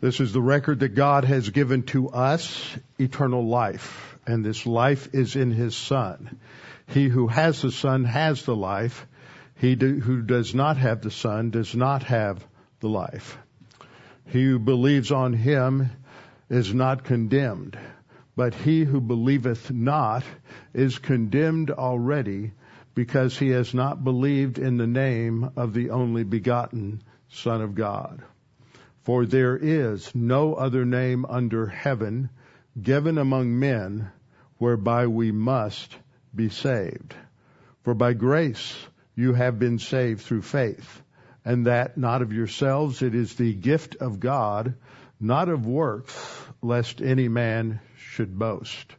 This is the record that God has given to us eternal life, and this life is in His Son. He who has the Son has the life. He do, who does not have the Son does not have the life. He who believes on Him is not condemned, but he who believeth not is condemned already because he has not believed in the name of the only begotten Son of God. For there is no other name under heaven given among men whereby we must be saved. For by grace you have been saved through faith, and that not of yourselves, it is the gift of God, not of works, lest any man should boast.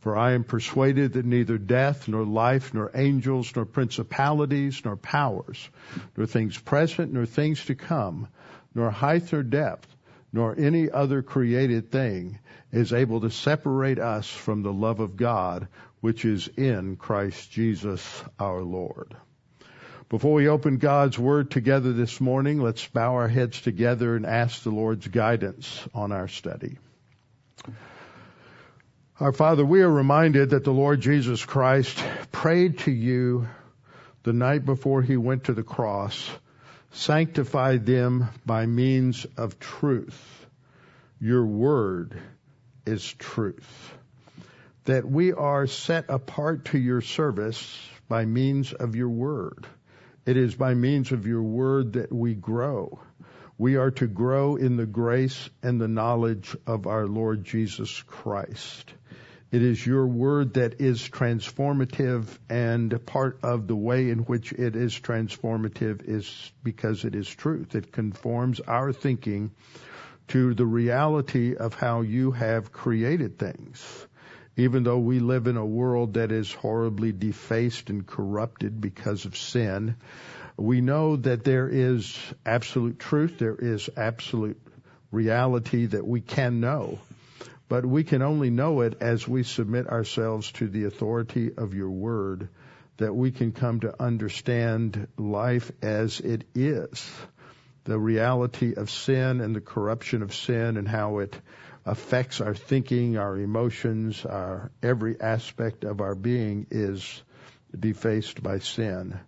For I am persuaded that neither death, nor life, nor angels, nor principalities, nor powers, nor things present, nor things to come, nor height nor depth, nor any other created thing is able to separate us from the love of God which is in Christ Jesus our Lord. Before we open God's Word together this morning, let's bow our heads together and ask the Lord's guidance on our study. Our Father, we are reminded that the Lord Jesus Christ prayed to you the night before he went to the cross Sanctify them by means of truth. Your word is truth. That we are set apart to your service by means of your word. It is by means of your word that we grow. We are to grow in the grace and the knowledge of our Lord Jesus Christ. It is your word that is transformative and part of the way in which it is transformative is because it is truth. It conforms our thinking to the reality of how you have created things. Even though we live in a world that is horribly defaced and corrupted because of sin, we know that there is absolute truth, there is absolute reality that we can know but we can only know it as we submit ourselves to the authority of your word, that we can come to understand life as it is. The reality of sin and the corruption of sin and how it affects our thinking, our emotions, our every aspect of our being is defaced by sin.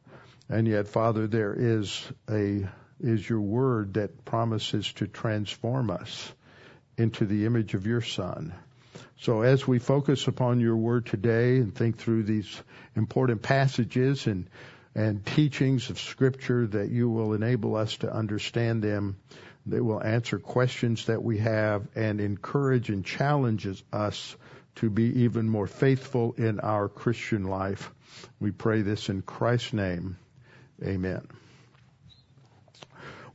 And yet, Father, there is a, is your word that promises to transform us into the image of your Son. So as we focus upon your word today and think through these important passages and and teachings of scripture that you will enable us to understand them, that will answer questions that we have and encourage and challenges us to be even more faithful in our Christian life. We pray this in Christ's name. Amen.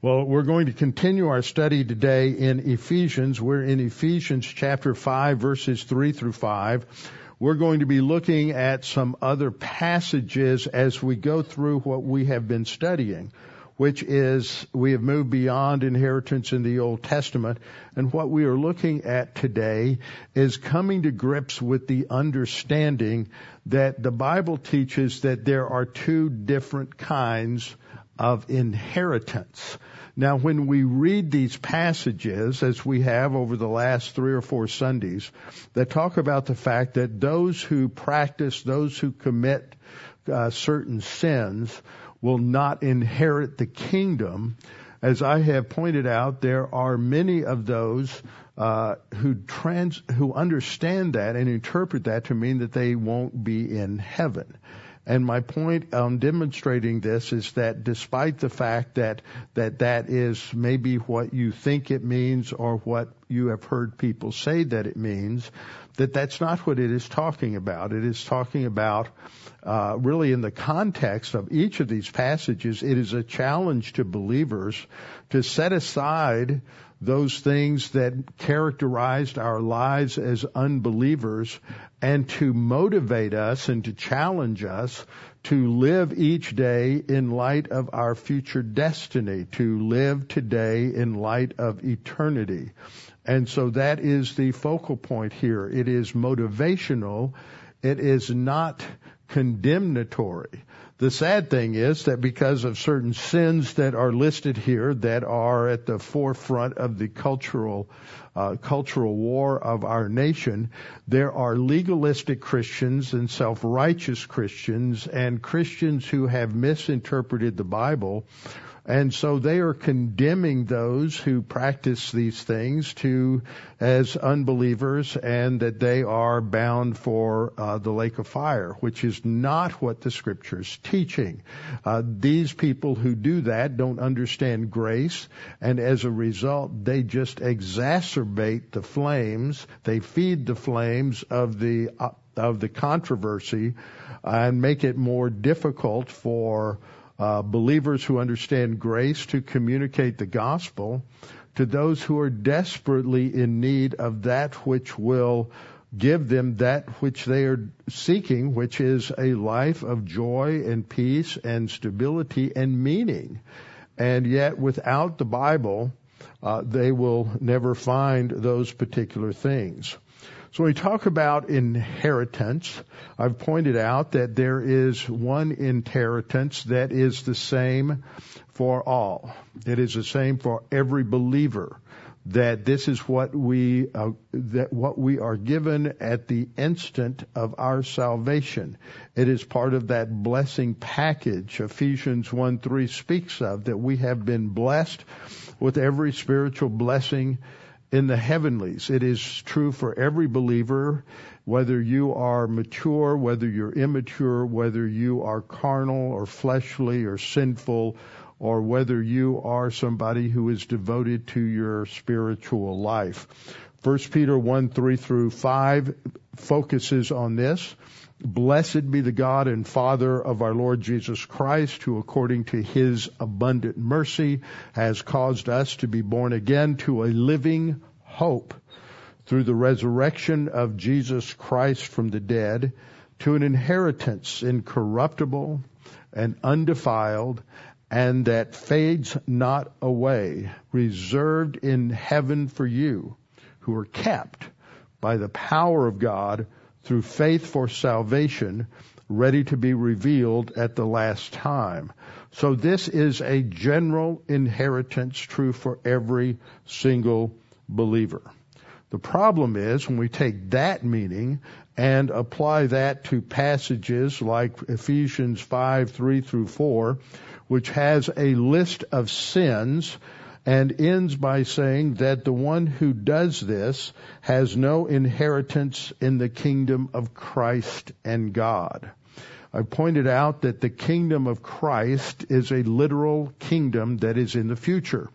Well, we're going to continue our study today in Ephesians. We're in Ephesians chapter 5 verses 3 through 5. We're going to be looking at some other passages as we go through what we have been studying, which is we have moved beyond inheritance in the Old Testament. And what we are looking at today is coming to grips with the understanding that the Bible teaches that there are two different kinds of inheritance. Now, when we read these passages, as we have over the last three or four Sundays, that talk about the fact that those who practice, those who commit uh, certain sins, will not inherit the kingdom. As I have pointed out, there are many of those uh, who trans who understand that and interpret that to mean that they won't be in heaven. And my point on demonstrating this is that despite the fact that, that that is maybe what you think it means or what you have heard people say that it means, that that's not what it is talking about. It is talking about, uh, really in the context of each of these passages, it is a challenge to believers to set aside those things that characterized our lives as unbelievers and to motivate us and to challenge us to live each day in light of our future destiny, to live today in light of eternity. And so that is the focal point here. It is motivational. It is not condemnatory. The sad thing is that because of certain sins that are listed here that are at the forefront of the cultural uh, cultural war of our nation, there are legalistic Christians and self-righteous Christians and Christians who have misinterpreted the Bible and so they are condemning those who practice these things to as unbelievers and that they are bound for uh, the lake of fire, which is not what the scripture's teaching. Uh, these people who do that don't understand grace, and as a result, they just exacerbate the flames. They feed the flames of the uh, of the controversy and make it more difficult for uh, believers who understand grace to communicate the gospel to those who are desperately in need of that which will give them that which they are seeking, which is a life of joy and peace and stability and meaning. And yet, without the Bible, uh, they will never find those particular things. So when we talk about inheritance, I've pointed out that there is one inheritance that is the same for all. It is the same for every believer. That this is what we uh, that what we are given at the instant of our salvation. It is part of that blessing package Ephesians 1 3 speaks of that we have been blessed with every spiritual blessing in the heavenlies. It is true for every believer, whether you are mature, whether you're immature, whether you are carnal or fleshly or sinful, or whether you are somebody who is devoted to your spiritual life. 1 Peter 1, 3 through 5 focuses on this. Blessed be the God and Father of our Lord Jesus Christ, who according to his abundant mercy has caused us to be born again to a living hope through the resurrection of Jesus Christ from the dead to an inheritance incorruptible and undefiled and that fades not away, reserved in heaven for you who are kept by the power of God through faith for salvation, ready to be revealed at the last time. So this is a general inheritance true for every single believer. The problem is when we take that meaning and apply that to passages like Ephesians 5, 3 through 4, which has a list of sins and ends by saying that the one who does this has no inheritance in the kingdom of Christ and God. I pointed out that the kingdom of Christ is a literal kingdom that is in the future.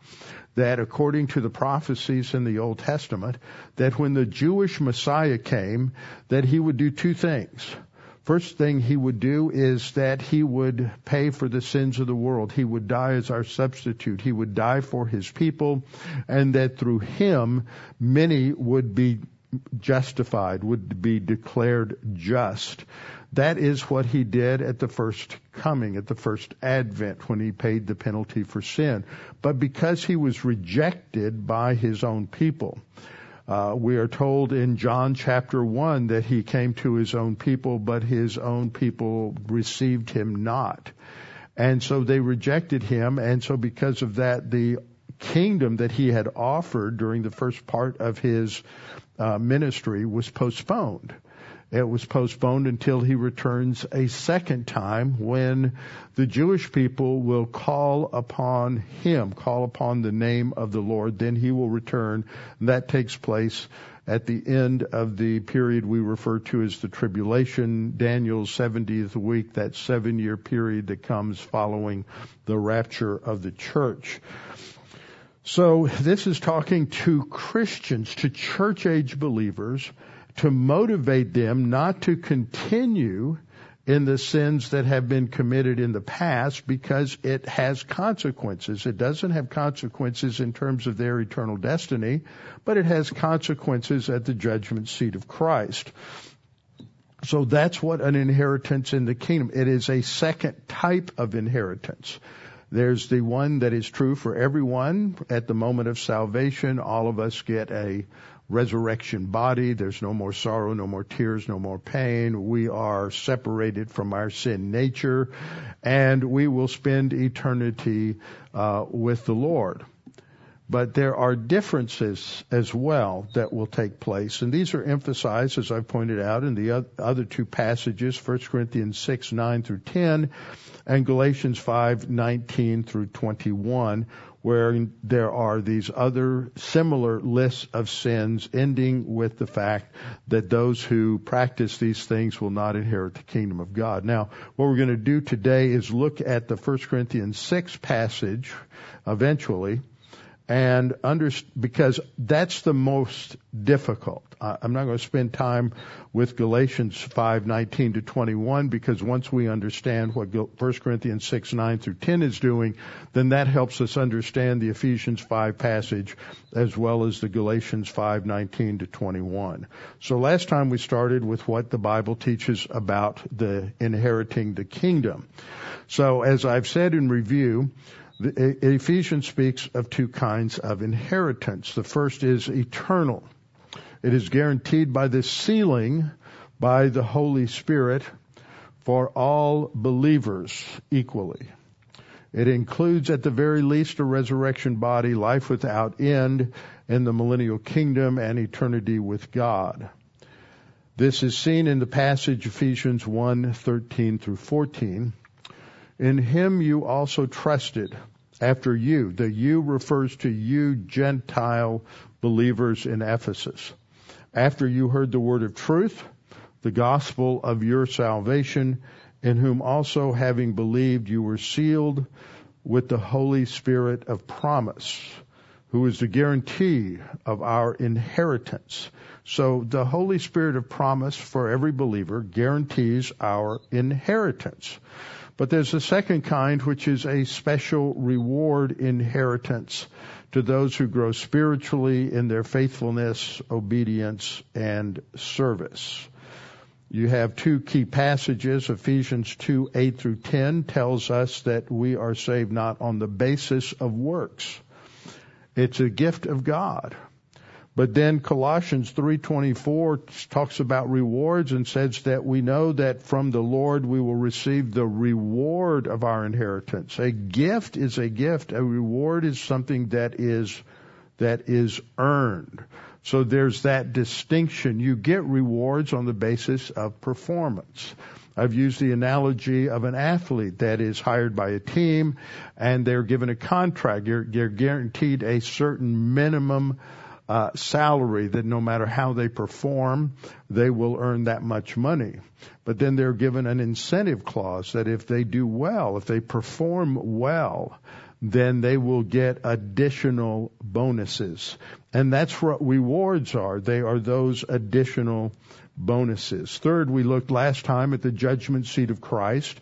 That according to the prophecies in the Old Testament, that when the Jewish Messiah came, that he would do two things. First thing he would do is that he would pay for the sins of the world. He would die as our substitute. He would die for his people and that through him many would be justified, would be declared just. That is what he did at the first coming, at the first advent when he paid the penalty for sin. But because he was rejected by his own people, uh, we are told in John chapter 1 that he came to his own people, but his own people received him not. And so they rejected him, and so because of that, the kingdom that he had offered during the first part of his uh, ministry was postponed. It was postponed until he returns a second time when the Jewish people will call upon him, call upon the name of the Lord. Then he will return. That takes place at the end of the period we refer to as the tribulation, Daniel's 70th week, that seven year period that comes following the rapture of the church. So this is talking to Christians, to church age believers to motivate them not to continue in the sins that have been committed in the past because it has consequences. It doesn't have consequences in terms of their eternal destiny, but it has consequences at the judgment seat of Christ. So that's what an inheritance in the kingdom. It is a second type of inheritance. There's the one that is true for everyone at the moment of salvation. All of us get a resurrection body. There's no more sorrow, no more tears, no more pain. We are separated from our sin nature, and we will spend eternity uh, with the Lord. But there are differences as well that will take place, and these are emphasized, as I've pointed out, in the other two passages, 1 Corinthians 6, 9 through 10, and Galatians 5, 19 through 21, where there are these other similar lists of sins ending with the fact that those who practice these things will not inherit the kingdom of God. Now, what we're going to do today is look at the 1 Corinthians 6 passage eventually and under, because that's the most difficult. I'm not going to spend time with Galatians 5:19 to 21 because once we understand what 1 Corinthians 6 9 through 10 is doing, then that helps us understand the Ephesians 5 passage as well as the Galatians 5:19 to 21. So last time we started with what the Bible teaches about the inheriting the kingdom. So as I've said in review, Ephesians speaks of two kinds of inheritance. The first is eternal. It is guaranteed by the sealing by the Holy Spirit for all believers equally. It includes at the very least a resurrection body, life without end in the millennial kingdom and eternity with God. This is seen in the passage Ephesians 1, 13 through 14. In him you also trusted after you. The you refers to you Gentile believers in Ephesus. After you heard the word of truth, the gospel of your salvation, in whom also having believed you were sealed with the Holy Spirit of promise, who is the guarantee of our inheritance. So the Holy Spirit of promise for every believer guarantees our inheritance. But there's a second kind, which is a special reward inheritance to those who grow spiritually in their faithfulness, obedience, and service. You have two key passages. Ephesians 2, 8 through 10 tells us that we are saved not on the basis of works. It's a gift of God. But then Colossians 3:24 talks about rewards and says that we know that from the Lord we will receive the reward of our inheritance. A gift is a gift. A reward is something that is that is earned. So there's that distinction. You get rewards on the basis of performance. I've used the analogy of an athlete that is hired by a team and they're given a contract. They're, they're guaranteed a certain minimum uh, salary that no matter how they perform, they will earn that much money. But then they're given an incentive clause that if they do well, if they perform well, then they will get additional bonuses. And that's what rewards are. They are those additional bonuses. Third, we looked last time at the judgment seat of Christ,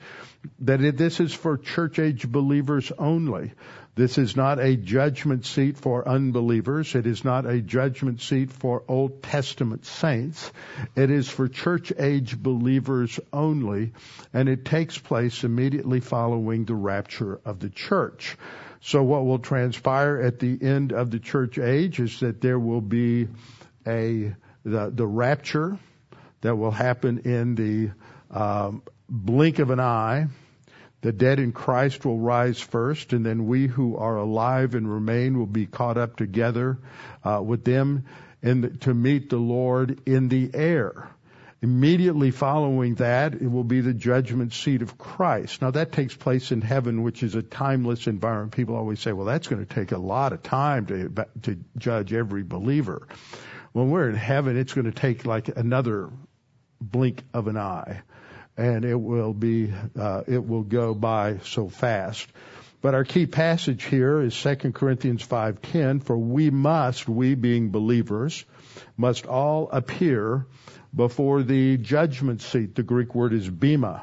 that this is for church age believers only. This is not a judgment seat for unbelievers. It is not a judgment seat for Old Testament saints. It is for church age believers only, and it takes place immediately following the rapture of the church. So what will transpire at the end of the church age is that there will be a the, the rapture that will happen in the um, blink of an eye the dead in Christ will rise first, and then we who are alive and remain will be caught up together uh, with them in to meet the Lord in the air. Immediately following that, it will be the judgment seat of Christ. Now that takes place in heaven, which is a timeless environment. People always say, well, that's going to take a lot of time to, to judge every believer. When we're in heaven, it's going to take like another blink of an eye and it will be uh, it will go by so fast. But our key passage here is 2 Corinthians 5:10 for we must we being believers must all appear before the judgment seat. The Greek word is bema.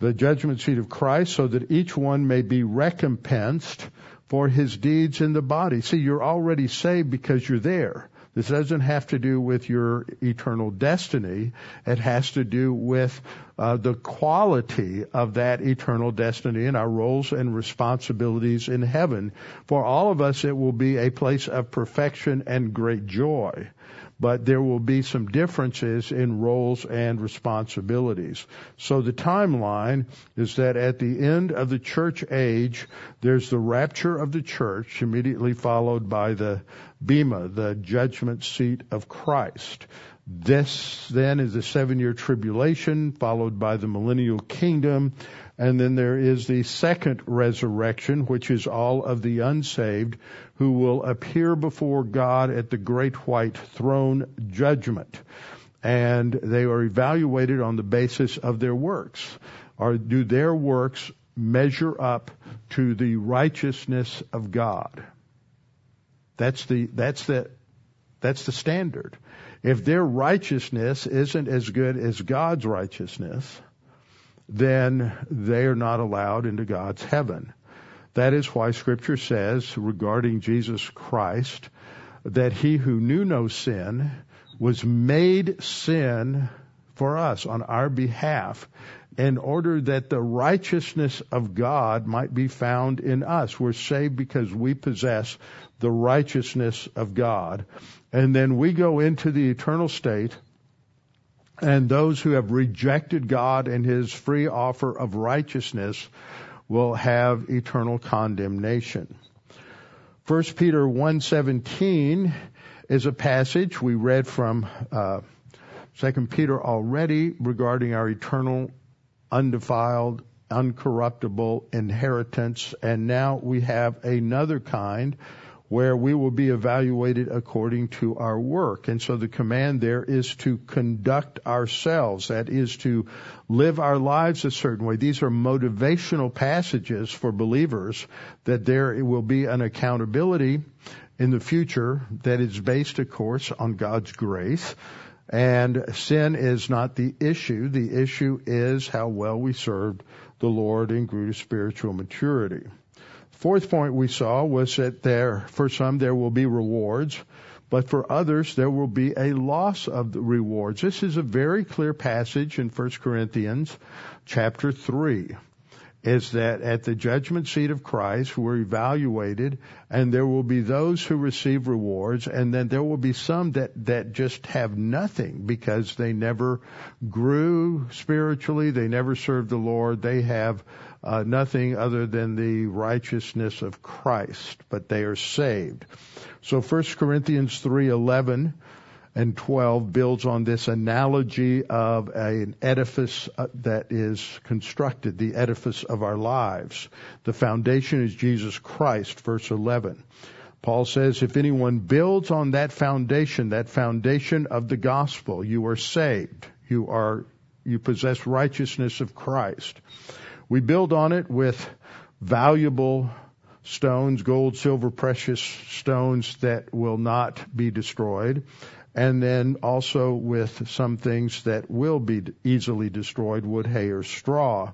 The judgment seat of Christ so that each one may be recompensed for his deeds in the body. See, you're already saved because you're there. This doesn't have to do with your eternal destiny. It has to do with uh, the quality of that eternal destiny and our roles and responsibilities in heaven. For all of us, it will be a place of perfection and great joy but there will be some differences in roles and responsibilities. So the timeline is that at the end of the church age, there's the rapture of the church, immediately followed by the Bema, the judgment seat of Christ. This then is the seven year tribulation, followed by the millennial kingdom, and then there is the second resurrection, which is all of the unsaved who will appear before God at the great white throne judgment. And they are evaluated on the basis of their works. Or do their works measure up to the righteousness of God? That's the, that's the, that's the standard. If their righteousness isn't as good as God's righteousness, then they are not allowed into God's heaven. That is why scripture says regarding Jesus Christ that he who knew no sin was made sin for us on our behalf in order that the righteousness of God might be found in us. We're saved because we possess the righteousness of God. And then we go into the eternal state and those who have rejected God and his free offer of righteousness will have eternal condemnation. 1 Peter 1:17 is a passage we read from uh, 2 Peter already regarding our eternal undefiled uncorruptible inheritance and now we have another kind where we will be evaluated according to our work. And so the command there is to conduct ourselves. That is to live our lives a certain way. These are motivational passages for believers that there will be an accountability in the future that is based, of course, on God's grace. And sin is not the issue. The issue is how well we served the Lord and grew to spiritual maturity. Fourth point we saw was that there, for some, there will be rewards, but for others, there will be a loss of the rewards. This is a very clear passage in 1 Corinthians chapter 3 is that at the judgment seat of Christ we're evaluated and there will be those who receive rewards and then there will be some that, that just have nothing because they never grew spiritually, they never served the Lord, they have uh, nothing other than the righteousness of Christ, but they are saved. So 1 Corinthians 3:11 and 12 builds on this analogy of an edifice uh, that is constructed, the edifice of our lives. The foundation is Jesus Christ, verse 11. Paul says, if anyone builds on that foundation, that foundation of the gospel, you are saved. You are, you possess righteousness of Christ. We build on it with valuable stones, gold, silver, precious stones that will not be destroyed. And then also with some things that will be easily destroyed, wood, hay, or straw.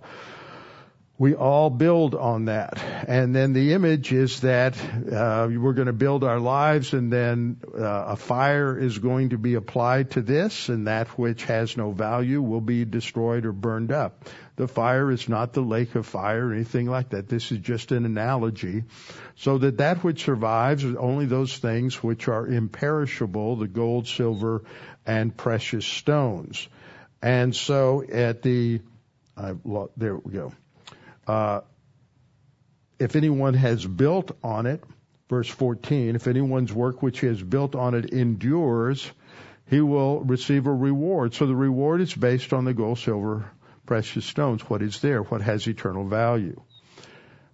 We all build on that. And then the image is that uh, we're going to build our lives and then uh, a fire is going to be applied to this and that which has no value will be destroyed or burned up. The fire is not the lake of fire or anything like that. This is just an analogy. So that that which survives is only those things which are imperishable, the gold, silver, and precious stones. And so at the, I've, there we go. Uh, if anyone has built on it, verse 14, if anyone's work which he has built on it endures, he will receive a reward. So the reward is based on the gold, silver, precious stones, what is there, what has eternal value.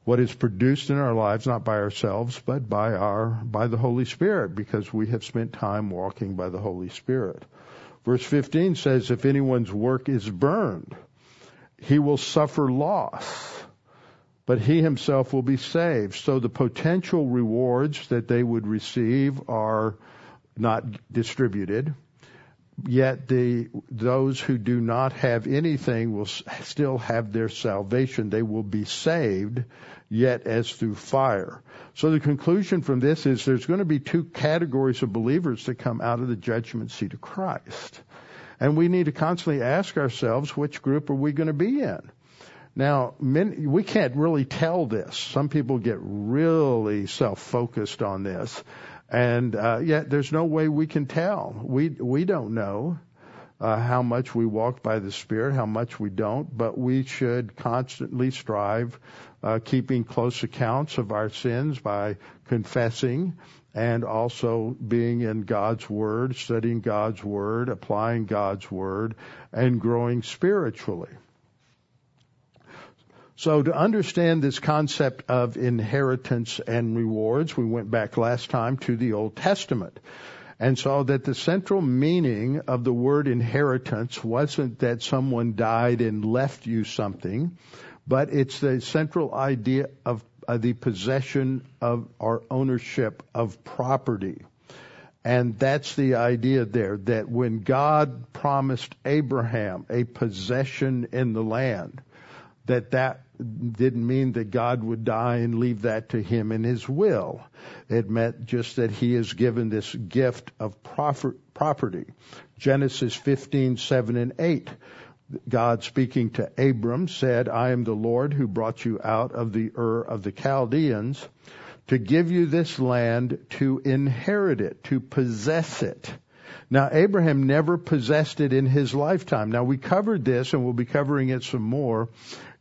What is produced in our lives, not by ourselves, but by our, by the Holy Spirit, because we have spent time walking by the Holy Spirit. Verse 15 says, if anyone's work is burned, he will suffer loss, but he himself will be saved. So the potential rewards that they would receive are not distributed yet the those who do not have anything will still have their salvation they will be saved yet as through fire. So the conclusion from this is there's going to be two categories of believers that come out of the judgment seat of Christ. And we need to constantly ask ourselves, which group are we going to be in? Now, we can't really tell this. Some people get really self-focused on this, and uh, yet there's no way we can tell. We we don't know uh, how much we walk by the Spirit, how much we don't, but we should constantly strive, uh, keeping close accounts of our sins by confessing and also being in God's Word, studying God's Word, applying God's Word, and growing spiritually. So to understand this concept of inheritance and rewards, we went back last time to the Old Testament and saw that the central meaning of the word inheritance wasn't that someone died and left you something, but it's the central idea of uh, the possession of our ownership of property. And that's the idea there that when God promised Abraham a possession in the land, that that didn't mean that God would die and leave that to him in his will. It meant just that he is given this gift of property. Genesis 15, 7 and 8. God speaking to Abram said, I am the Lord who brought you out of the Ur of the Chaldeans to give you this land to inherit it, to possess it. Now, Abraham never possessed it in his lifetime. Now, we covered this and we'll be covering it some more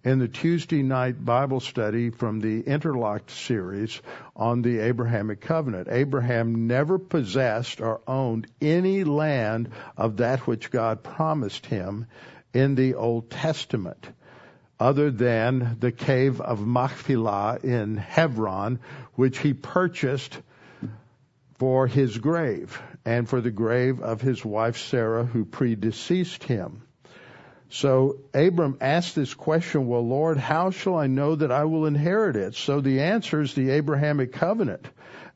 in the Tuesday night Bible study from the Interlocked series on the Abrahamic covenant. Abraham never possessed or owned any land of that which God promised him in the Old Testament other than the cave of Machpelah in Hebron, which he purchased for his grave and for the grave of his wife Sarah, who predeceased him. So Abram asked this question, well, Lord, how shall I know that I will inherit it? So the answer is the Abrahamic covenant.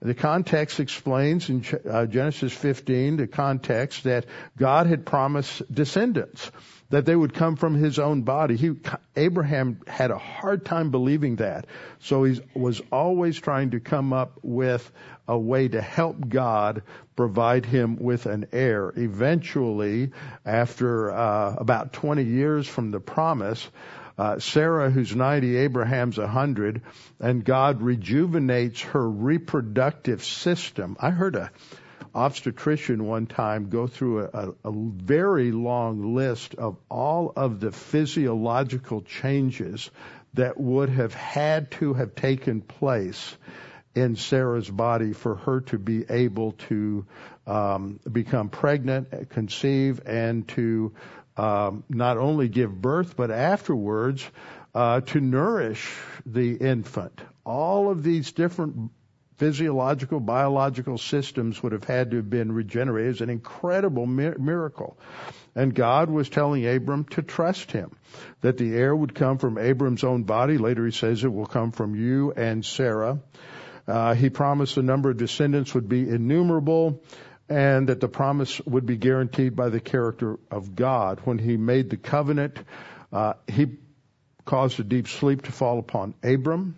The context explains in uh, Genesis 15 the context that God had promised descendants that they would come from his own body. He, Abraham had a hard time believing that. So he was always trying to come up with a way to help God provide him with an heir. Eventually, after uh, about 20 years from the promise, uh, Sarah, who's 90, Abraham's 100, and God rejuvenates her reproductive system. I heard a obstetrician one time go through a, a, very long list of all of the physiological changes that would have had to have taken place in Sarah's body for her to be able to um, become pregnant, conceive, and to um, not only give birth, but afterwards uh, to nourish the infant. All of these different physiological, biological systems would have had to have been regenerated. It's an incredible miracle. And God was telling Abram to trust him, that the heir would come from Abram's own body. Later he says it will come from you and Sarah. Uh, he promised the number of descendants would be innumerable and that the promise would be guaranteed by the character of God. When he made the covenant, uh, he caused a deep sleep to fall upon Abram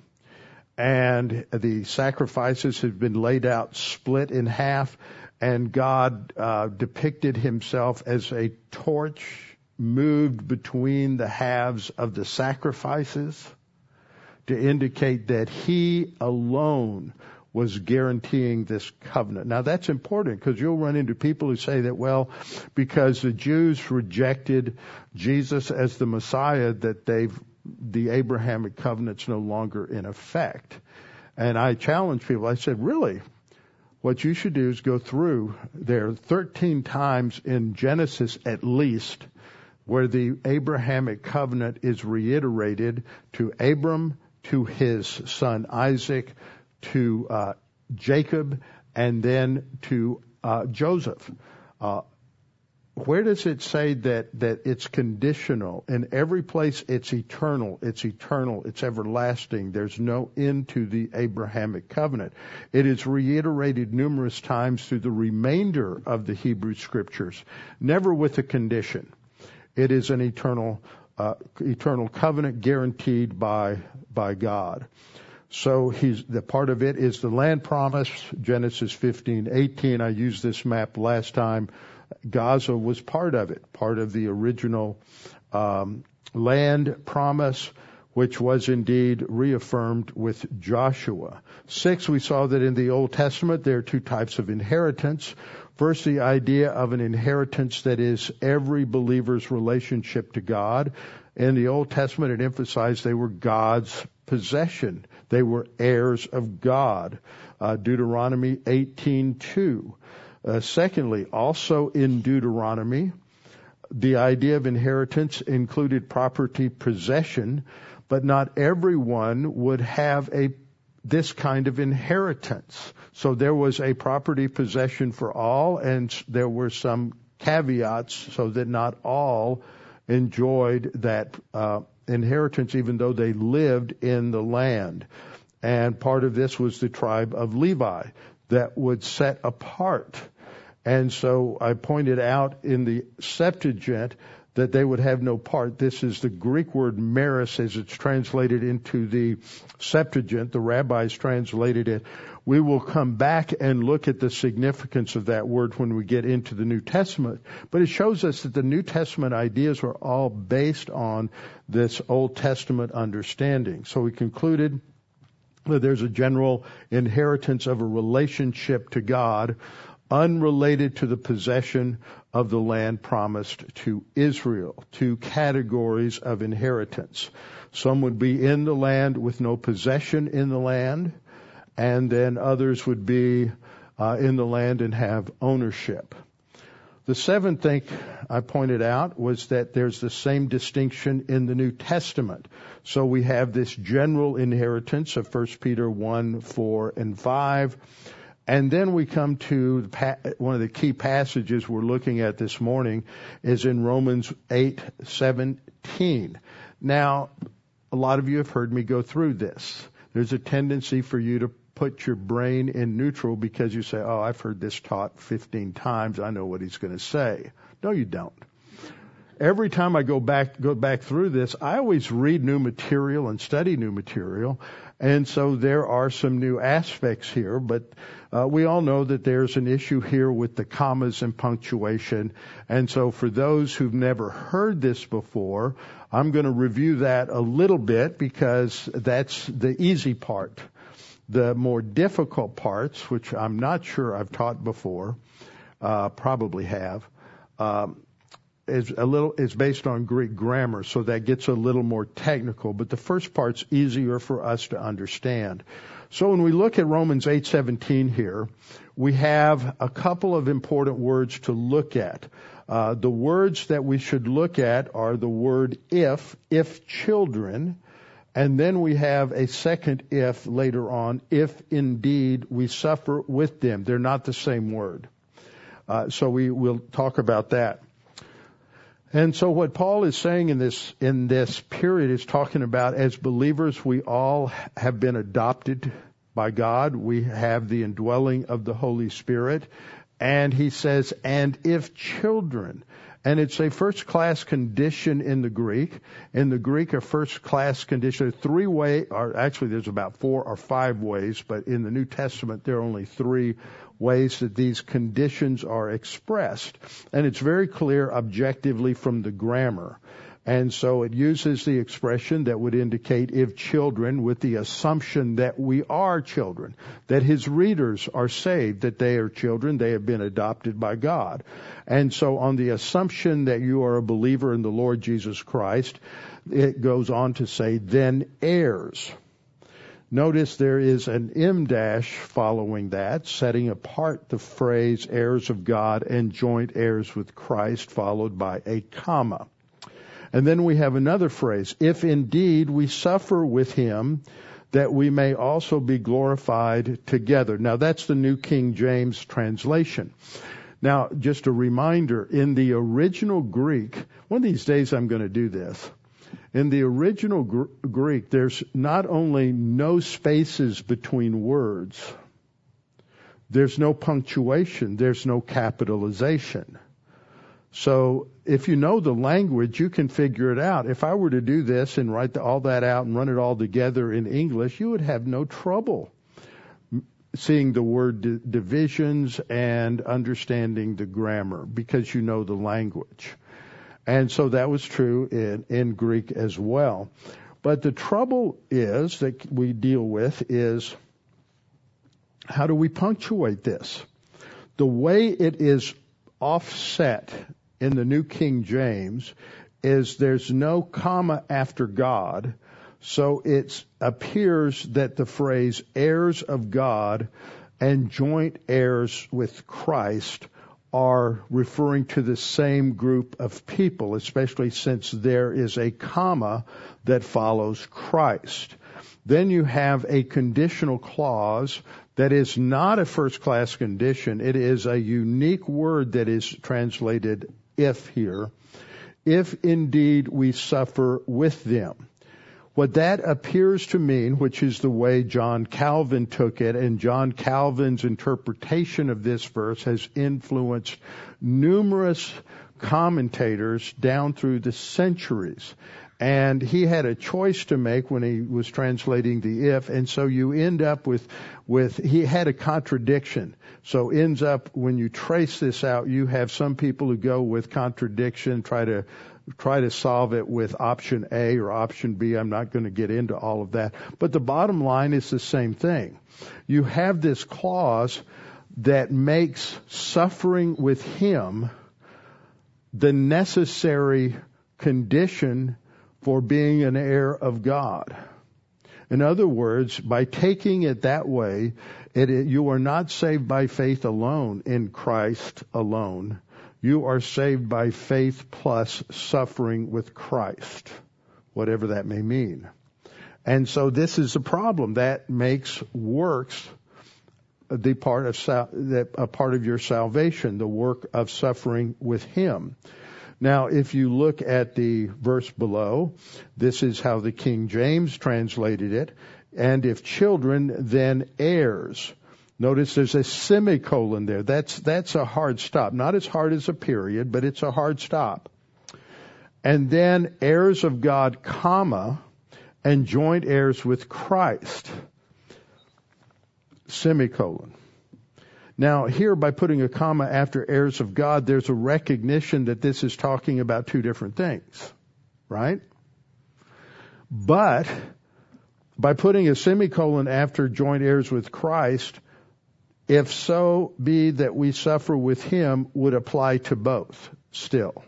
and the sacrifices had been laid out split in half and God uh, depicted himself as a torch moved between the halves of the sacrifices to indicate that he alone was guaranteeing this covenant. Now that's important because you'll run into people who say that, well, because the Jews rejected Jesus as the Messiah, that they've the Abrahamic covenant's no longer in effect. And I challenged people. I said, really? What you should do is go through there 13 times in Genesis at least where the Abrahamic covenant is reiterated to Abram, to his son Isaac, to uh, Jacob, and then to uh, Joseph. Uh, where does it say that that it's conditional? In every place, it's eternal. It's eternal. It's everlasting. There's no end to the Abrahamic covenant. It is reiterated numerous times through the remainder of the Hebrew Scriptures, never with a condition. It is an eternal uh, eternal covenant guaranteed by by God. So he's the part of it is the land promise, Genesis 15, 18. I used this map last time. Gaza was part of it, part of the original um, land promise, which was indeed reaffirmed with Joshua. Six, we saw that in the Old Testament there are two types of inheritance. First, the idea of an inheritance that is every believer's relationship to God. In the Old Testament, it emphasized they were God's possession. They were heirs of God. Uh, Deuteronomy 18:2. Uh, secondly, also in Deuteronomy, the idea of inheritance included property possession, but not everyone would have a this kind of inheritance. So there was a property possession for all, and there were some caveats so that not all enjoyed that uh, inheritance, even though they lived in the land. And part of this was the tribe of Levi that would set apart. And so I pointed out in the Septuagint that they would have no part. This is the Greek word meris as it's translated into the Septuagint. The rabbis translated it. We will come back and look at the significance of that word when we get into the New Testament. But it shows us that the New Testament ideas were all based on this Old Testament understanding. So we concluded there's a general inheritance of a relationship to God unrelated to the possession of the land promised to Israel. Two categories of inheritance. Some would be in the land with no possession in the land, and then others would be uh, in the land and have ownership. The seventh thing I pointed out was that there's the same distinction in the New Testament. So we have this general inheritance of 1 Peter 1, 4, and 5. And then we come to one of the key passages we're looking at this morning is in Romans 8:17. Now, a lot of you have heard me go through this. There's a tendency for you to put your brain in neutral because you say, oh, I've heard this taught 15 times. I know what he's going to say. No, you don't. Every time I go back, go back through this, I always read new material and study new material. And so there are some new aspects here, but uh, we all know that there's an issue here with the commas and punctuation. And so for those who've never heard this before, I'm going to review that a little bit because that's the easy part. The more difficult parts, which I'm not sure I've taught before, uh, probably have, um, is a little is based on Greek grammar, so that gets a little more technical. But the first part's easier for us to understand. So when we look at Romans 8:17 here, we have a couple of important words to look at. Uh, the words that we should look at are the word if, if children, and then we have a second if later on, if indeed we suffer with them. They're not the same word. Uh, so we will talk about that. And so what Paul is saying in this, in this period is talking about as believers, we all have been adopted by God. We have the indwelling of the Holy Spirit. And he says, and if children, and it's a first class condition in the Greek. In the Greek, a first class condition, three way, or actually there's about four or five ways, but in the New Testament there are only three ways that these conditions are expressed. And it's very clear objectively from the grammar. And so it uses the expression that would indicate if children with the assumption that we are children, that his readers are saved, that they are children, they have been adopted by God. And so on the assumption that you are a believer in the Lord Jesus Christ, it goes on to say, then heirs. Notice there is an em dash following that, setting apart the phrase heirs of God and joint heirs with Christ, followed by a comma. And then we have another phrase, if indeed we suffer with him, that we may also be glorified together. Now that's the New King James translation. Now, just a reminder, in the original Greek, one of these days I'm going to do this. In the original Gr- Greek, there's not only no spaces between words, there's no punctuation, there's no capitalization. So if you know the language, you can figure it out. If I were to do this and write the, all that out and run it all together in English, you would have no trouble seeing the word di- divisions and understanding the grammar because you know the language. And so that was true in, in Greek as well. But the trouble is that we deal with is how do we punctuate this? The way it is offset in the New King James is there's no comma after God. So it appears that the phrase heirs of God and joint heirs with Christ are referring to the same group of people, especially since there is a comma that follows Christ. Then you have a conditional clause that is not a first class condition. It is a unique word that is translated if here. If indeed we suffer with them. What that appears to mean, which is the way John Calvin took it, and John Calvin's interpretation of this verse has influenced numerous commentators down through the centuries. And he had a choice to make when he was translating the if, and so you end up with, with, he had a contradiction. So ends up, when you trace this out, you have some people who go with contradiction, try to try to solve it with option A or option B. I'm not going to get into all of that. But the bottom line is the same thing. You have this clause that makes suffering with Him the necessary condition for being an heir of God. In other words, by taking it that way, it, you are not saved by faith alone in Christ alone you are saved by faith plus suffering with Christ, whatever that may mean. And so this is a problem that makes works the part of a part of your salvation, the work of suffering with Him. Now, if you look at the verse below, this is how the King James translated it. And if children, then heirs. Notice there's a semicolon there. That's, that's a hard stop. Not as hard as a period, but it's a hard stop. And then heirs of God, comma, and joint heirs with Christ. Semicolon. Now, here by putting a comma after heirs of God, there's a recognition that this is talking about two different things. Right? But, by putting a semicolon after joint heirs with Christ, if so be that we suffer with him would apply to both still.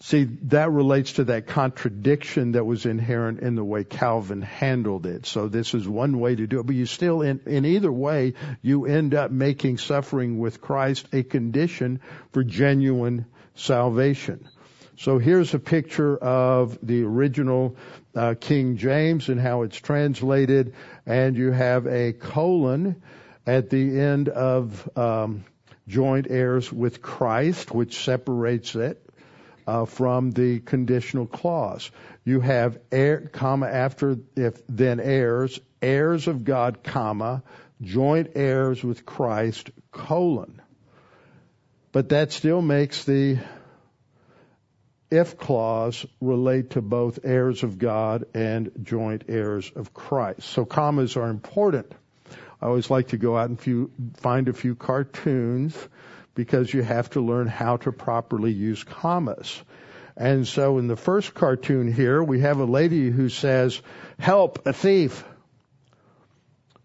See, that relates to that contradiction that was inherent in the way Calvin handled it. So this is one way to do it, but you still, in, in either way, you end up making suffering with Christ a condition for genuine salvation. So here's a picture of the original uh, King James and how it's translated, and you have a colon at the end of um, joint heirs with Christ, which separates it uh, from the conditional clause. You have heir, comma after if then heirs, heirs of God, comma, joint heirs with Christ, colon. But that still makes the if clause relate to both heirs of God and joint heirs of Christ. So commas are important. I always like to go out and few, find a few cartoons because you have to learn how to properly use commas. And so in the first cartoon here, we have a lady who says, help, a thief.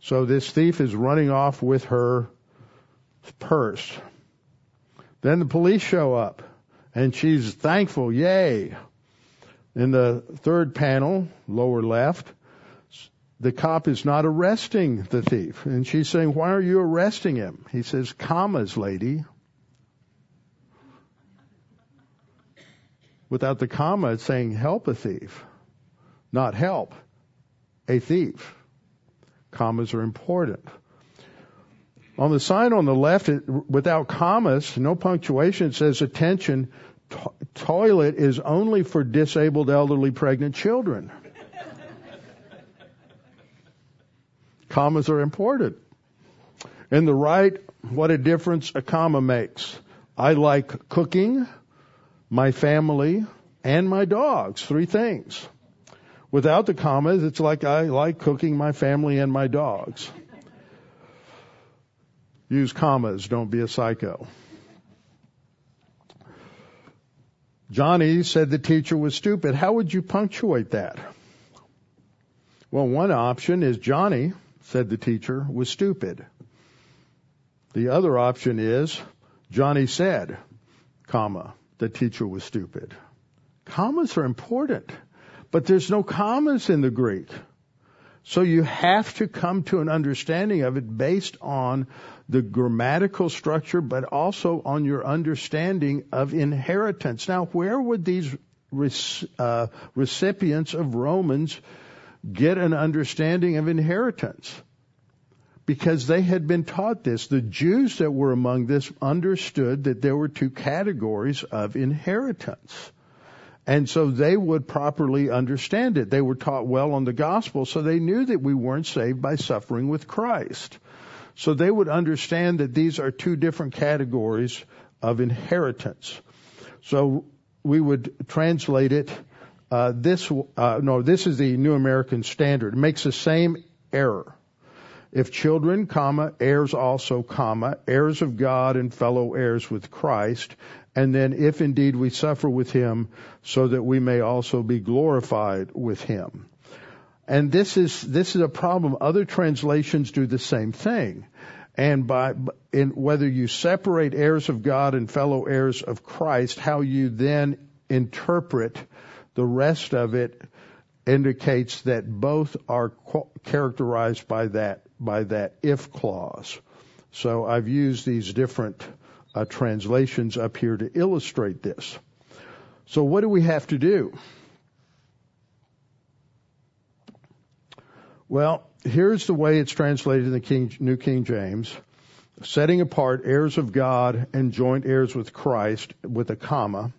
So this thief is running off with her purse. Then the police show up and she's thankful, yay. In the third panel, lower left, the cop is not arresting the thief. And she's saying, why are you arresting him? He says, commas, lady. Without the comma, it's saying help a thief, not help a thief. Commas are important. On the sign on the left, it, without commas, no punctuation, it says attention, to- toilet is only for disabled, elderly, pregnant children. Commas are important. In the right, what a difference a comma makes. I like cooking. My family, and my dogs. Three things. Without the commas, it's like I like cooking my family and my dogs. Use commas, don't be a psycho. Johnny said the teacher was stupid. How would you punctuate that? Well, one option is Johnny said the teacher was stupid. The other option is Johnny said, comma, the teacher was stupid. Commas are important, but there's no commas in the Greek. So you have to come to an understanding of it based on the grammatical structure, but also on your understanding of inheritance. Now, where would these uh, recipients of Romans get an understanding of inheritance? Because they had been taught this. The Jews that were among this understood that there were two categories of inheritance. And so they would properly understand it. They were taught well on the gospel, so they knew that we weren't saved by suffering with Christ. So they would understand that these are two different categories of inheritance. So we would translate it uh, this uh, no this is the New American Standard. It makes the same error. If children, comma, heirs also, comma, heirs of God and fellow heirs with Christ, and then if indeed we suffer with him, so that we may also be glorified with him. And this is, this is a problem. Other translations do the same thing. And by, in whether you separate heirs of God and fellow heirs of Christ, how you then interpret the rest of it indicates that both are characterized by that, by that if clause. So I've used these different uh, translations up here to illustrate this. So what do we have to do? Well, here's the way it's translated in the King, New King James. Setting apart heirs of God and joint heirs with Christ with a comma.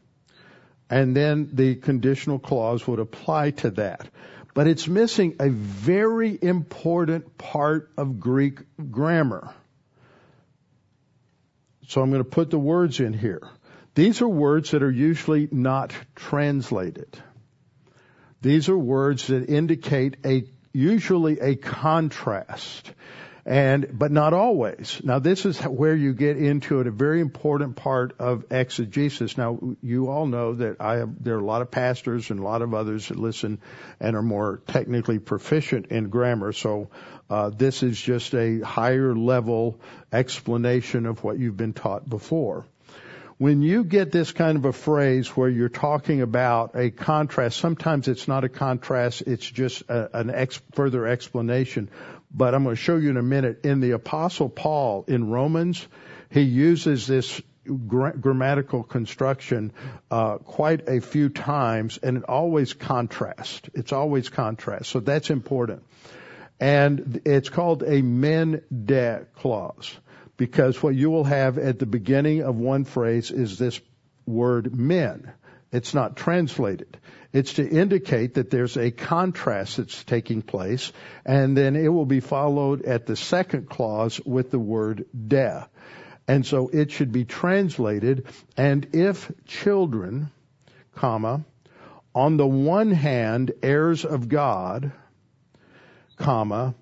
And then the conditional clause would apply to that. But it's missing a very important part of Greek grammar. So I'm going to put the words in here. These are words that are usually not translated. These are words that indicate a usually a contrast and but not always. Now this is where you get into it, a very important part of exegesis. Now you all know that I have there are a lot of pastors and a lot of others that listen and are more technically proficient in grammar. So uh, this is just a higher level explanation of what you've been taught before when you get this kind of a phrase where you're talking about a contrast, sometimes it's not a contrast, it's just a, an ex, further explanation. But I'm going to show you in a minute. In the Apostle Paul in Romans, he uses this gra- grammatical construction uh, quite a few times, and it always contrasts. It's always contrast. So that's important. And it's called a men de clause because what you will have at the beginning of one phrase is this word men. It's not translated. It's to indicate that there's a contrast that's taking place, and then it will be followed at the second clause with the word de. And so it should be translated, and if children, comma, on the one hand, heirs of God, comma,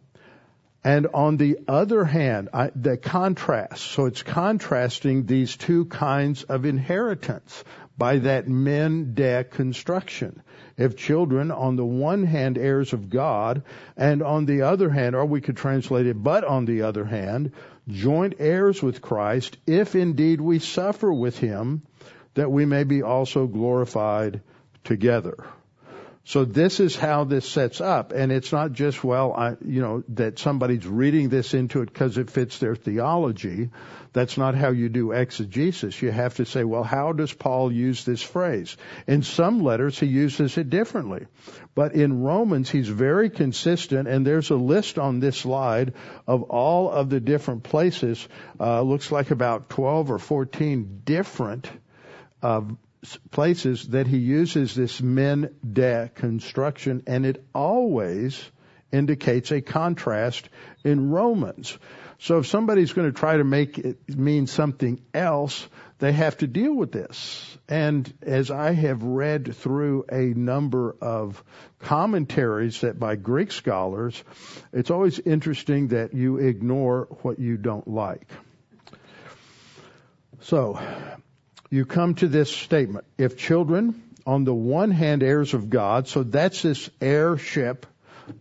and on the other hand, I, the contrast, so it's contrasting these two kinds of inheritance by that men de construction. If children, on the one hand, heirs of God, and on the other hand, or we could translate it, but on the other hand, joint heirs with Christ, if indeed we suffer with him, that we may be also glorified together. So this is how this sets up, and it's not just well, I, you know, that somebody's reading this into it because it fits their theology. That's not how you do exegesis. You have to say, well, how does Paul use this phrase? In some letters, he uses it differently, but in Romans, he's very consistent, and there's a list on this slide of all of the different places. Uh, looks like about 12 or 14 different uh, places that he uses this men de construction, and it always indicates a contrast in Romans. So if somebody's going to try to make it mean something else, they have to deal with this. And as I have read through a number of commentaries that by Greek scholars, it's always interesting that you ignore what you don't like. So, you come to this statement. If children, on the one hand, heirs of God, so that's this heirship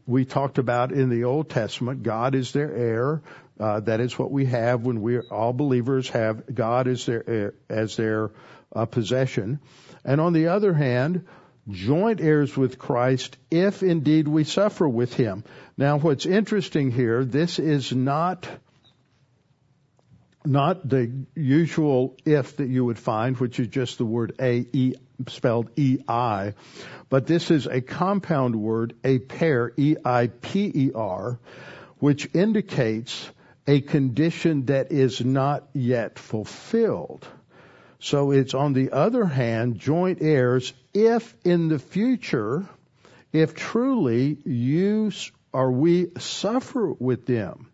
we talked about in the Old Testament. God is their heir. Uh, that is what we have when we all believers have God as their heir, as their uh, possession. And on the other hand, joint heirs with Christ if indeed we suffer with him. Now what's interesting here, this is not not the usual if that you would find, which is just the word a e spelled e i, but this is a compound word, a pair e i p e r, which indicates a condition that is not yet fulfilled. So it's on the other hand joint heirs if in the future, if truly you or we suffer with them.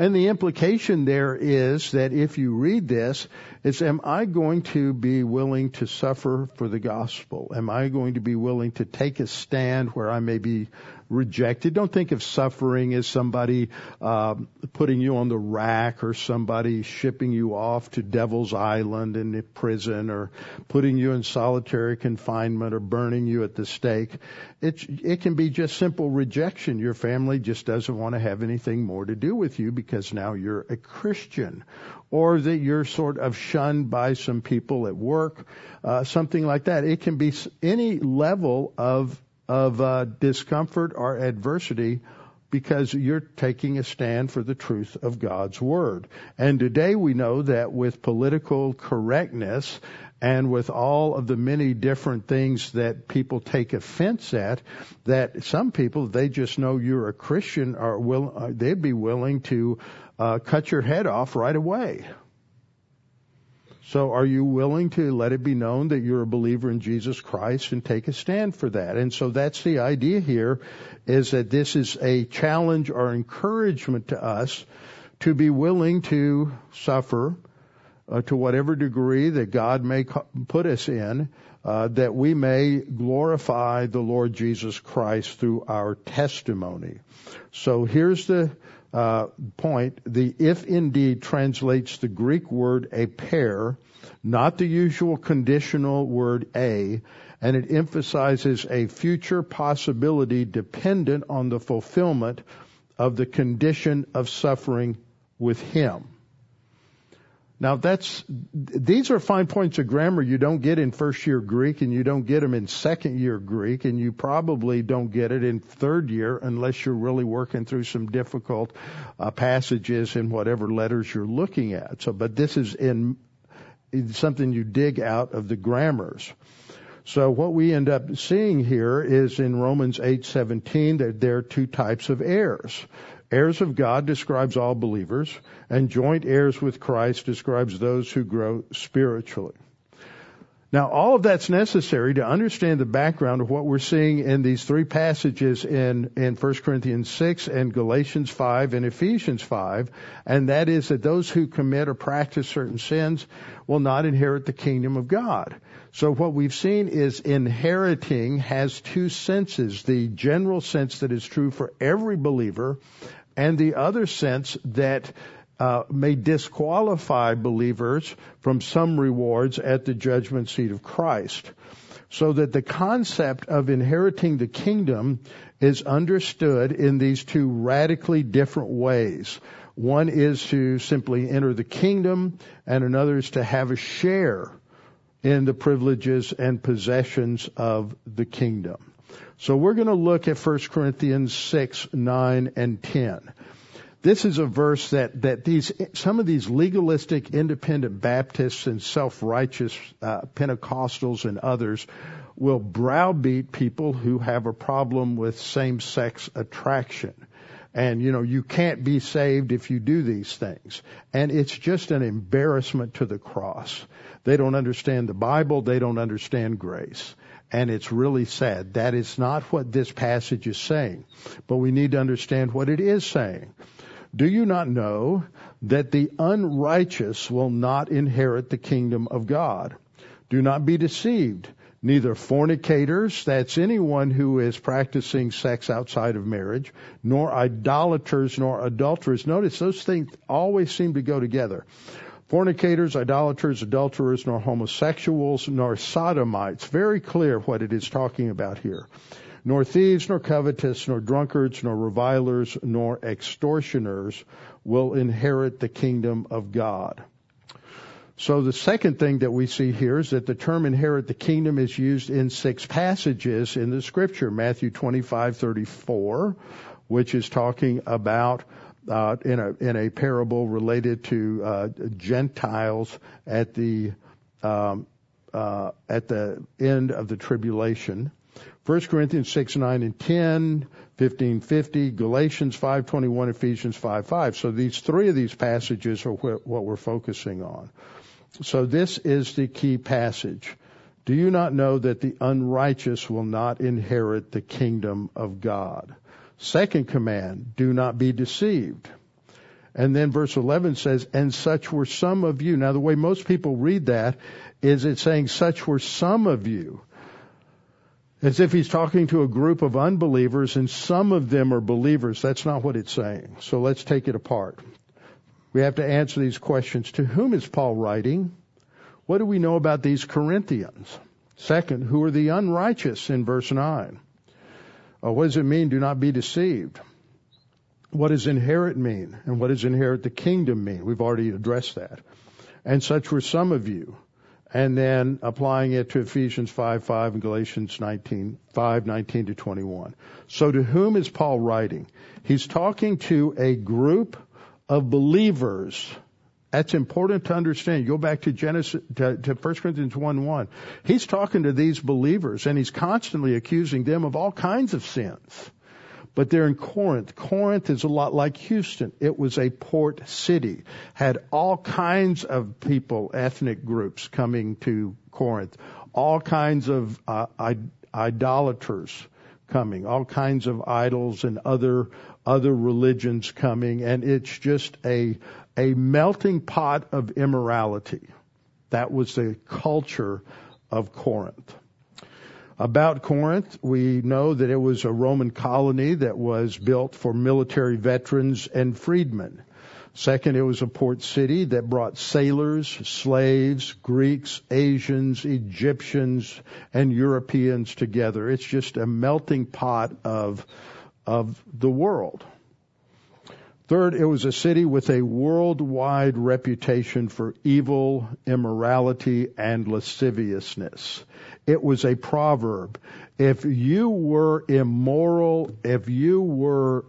And the implication there is that if you read this, it's am I going to be willing to suffer for the gospel? Am I going to be willing to take a stand where I may be rejected. Don't think of suffering as somebody uh, putting you on the rack or somebody shipping you off to Devil's Island in prison or putting you in solitary confinement or burning you at the stake. It it can be just simple rejection. Your family just doesn't want to have anything more to do with you because now you're a Christian, or that you're sort of shunned by some people at work, uh, something like that. It can be any level of of uh, discomfort or adversity because you're taking a stand for the truth of God's Word. And today we know that with political correctness and with all of the many different things that people take offense at, that some people, they just know you're a Christian, are will, uh, they'd be willing to uh, cut your head off right away. So are you willing to let it be known that you're a believer in Jesus Christ and take a stand for that? And so that's the idea here is that this is a challenge or encouragement to us to be willing to suffer uh, to whatever degree that God may put us in, uh, that we may glorify the Lord Jesus Christ through our testimony. So here's the uh, point, the if indeed translates the Greek word a pair, not the usual conditional word a, and it emphasizes a future possibility dependent on the fulfillment of the condition of suffering with him. Now that's, these are fine points of grammar you don't get in first year Greek and you don't get them in second year Greek and you probably don't get it in third year unless you're really working through some difficult uh, passages in whatever letters you're looking at. So, but this is in, in something you dig out of the grammars. So what we end up seeing here is in Romans 8:17 that there are two types of heirs. Heirs of God describes all believers, and joint heirs with Christ describes those who grow spiritually. Now, all of that's necessary to understand the background of what we're seeing in these three passages in, in 1 Corinthians 6 and Galatians 5 and Ephesians 5, and that is that those who commit or practice certain sins will not inherit the kingdom of God. So what we've seen is inheriting has two senses. The general sense that is true for every believer and the other sense that uh, may disqualify believers from some rewards at the judgment seat of Christ. So that the concept of inheriting the kingdom is understood in these two radically different ways. One is to simply enter the kingdom and another is to have a share in the privileges and possessions of the kingdom. So we're going to look at 1 Corinthians 6, 9, and 10. This is a verse that, that these, some of these legalistic independent Baptists and self-righteous uh, Pentecostals and others will browbeat people who have a problem with same-sex attraction. And you know, you can't be saved if you do these things. And it's just an embarrassment to the cross. They don't understand the Bible. They don't understand grace. And it's really sad. That is not what this passage is saying. But we need to understand what it is saying. Do you not know that the unrighteous will not inherit the kingdom of God? Do not be deceived. Neither fornicators, that's anyone who is practicing sex outside of marriage, nor idolaters, nor adulterers. Notice those things always seem to go together fornicators, idolaters, adulterers, nor homosexuals, nor sodomites. Very clear what it is talking about here. Nor thieves, nor covetous, nor drunkards, nor revilers, nor extortioners will inherit the kingdom of God. So the second thing that we see here is that the term inherit the kingdom is used in six passages in the scripture. Matthew 25:34, which is talking about uh, in a in a parable related to uh, Gentiles at the um, uh, at the end of the tribulation. 1 Corinthians 6, 9, and 10, 15, 50, Galatians 5, 21, Ephesians 5, 5. So these three of these passages are what we're focusing on. So this is the key passage. Do you not know that the unrighteous will not inherit the kingdom of God? Second command, do not be deceived. And then verse 11 says, and such were some of you. Now the way most people read that is it's saying such were some of you. As if he's talking to a group of unbelievers and some of them are believers. That's not what it's saying. So let's take it apart. We have to answer these questions. To whom is Paul writing? What do we know about these Corinthians? Second, who are the unrighteous in verse 9? Uh, what does it mean, do not be deceived? What does inherit mean? And what does inherit the kingdom mean? We've already addressed that. And such were some of you. And then applying it to Ephesians 5, 5 and Galatians 19, 5, 19 to 21. So to whom is Paul writing? He's talking to a group of believers that's important to understand. Go back to Genesis, to, to 1 Corinthians 1 1. He's talking to these believers and he's constantly accusing them of all kinds of sins. But they're in Corinth. Corinth is a lot like Houston. It was a port city, had all kinds of people, ethnic groups coming to Corinth, all kinds of uh, idolaters coming, all kinds of idols and other other religions coming, and it's just a a melting pot of immorality. That was the culture of Corinth. About Corinth, we know that it was a Roman colony that was built for military veterans and freedmen. Second, it was a port city that brought sailors, slaves, Greeks, Asians, Egyptians, and Europeans together. It's just a melting pot of, of the world. Third, it was a city with a worldwide reputation for evil, immorality, and lasciviousness. It was a proverb. If you were immoral, if you were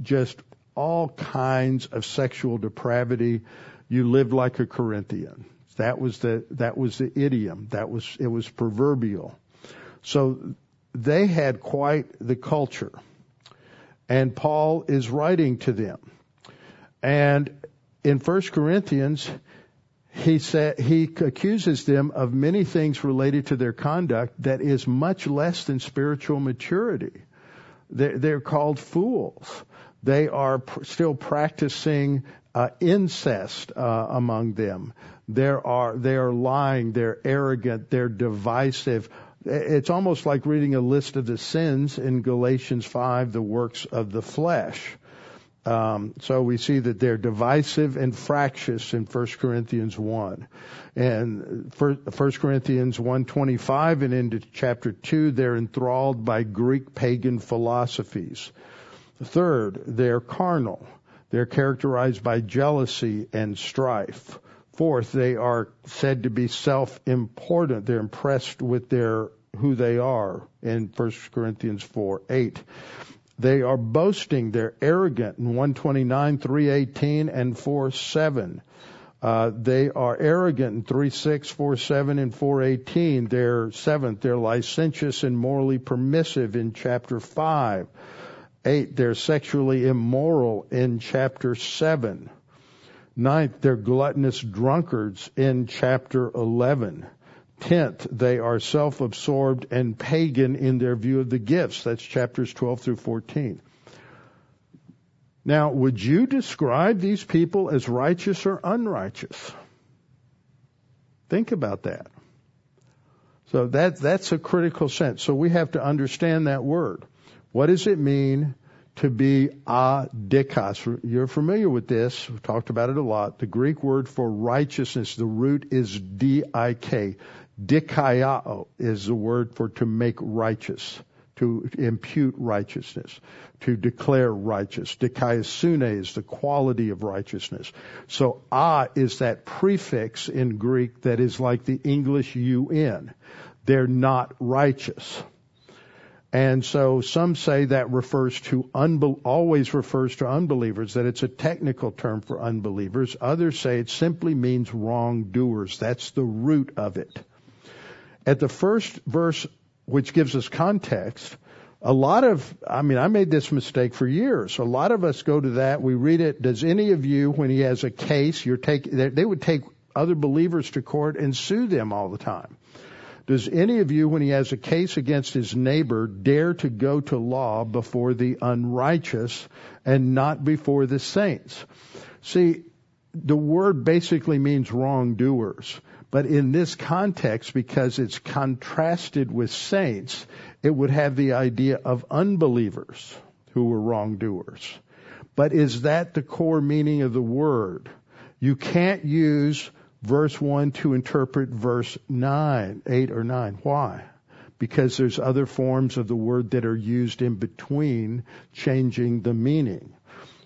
just all kinds of sexual depravity, you lived like a Corinthian. That was the that was the idiom. That was it was proverbial. So they had quite the culture. And Paul is writing to them. And in 1 Corinthians, he said, he accuses them of many things related to their conduct that is much less than spiritual maturity. They're, called fools. They are still practicing uh, incest uh, among them. There are they are lying. They're arrogant. They're divisive. It's almost like reading a list of the sins in Galatians five, the works of the flesh. Um, so we see that they're divisive and fractious in 1 Corinthians 1. And 1 Corinthians 1.25 and into chapter 2, they're enthralled by Greek pagan philosophies. Third, they're carnal. They're characterized by jealousy and strife. Fourth, they are said to be self-important. They're impressed with their who they are in 1 Corinthians 4, 8. They are boasting. They're arrogant in 129, 318, and 47. Uh, they are arrogant in 3, 6, 4, 7, and 418. They're seventh. They're licentious and morally permissive in chapter 5. Eight, they're sexually immoral in chapter seven. Ninth, they're gluttonous drunkards in chapter 11. Tenth, they are self-absorbed and pagan in their view of the gifts. That's chapters 12 through 14. Now, would you describe these people as righteous or unrighteous? Think about that. So that, that's a critical sense. So we have to understand that word. What does it mean to be adikos? You're familiar with this. We've talked about it a lot. The Greek word for righteousness, the root is D-I-K. Dikaiao is the word for to make righteous, to impute righteousness, to declare righteous. Dikaiosune is the quality of righteousness. So a is that prefix in Greek that is like the English un. They're not righteous. And so some say that refers to always refers to unbelievers, that it's a technical term for unbelievers. Others say it simply means wrongdoers. That's the root of it. At the first verse, which gives us context, a lot of, I mean, I made this mistake for years. A lot of us go to that, we read it. Does any of you, when he has a case, you're take, they would take other believers to court and sue them all the time. Does any of you, when he has a case against his neighbor, dare to go to law before the unrighteous and not before the saints? See, the word basically means wrongdoers. But in this context, because it's contrasted with saints, it would have the idea of unbelievers who were wrongdoers. But is that the core meaning of the word? You can't use verse 1 to interpret verse 9, 8 or 9. Why? Because there's other forms of the word that are used in between changing the meaning.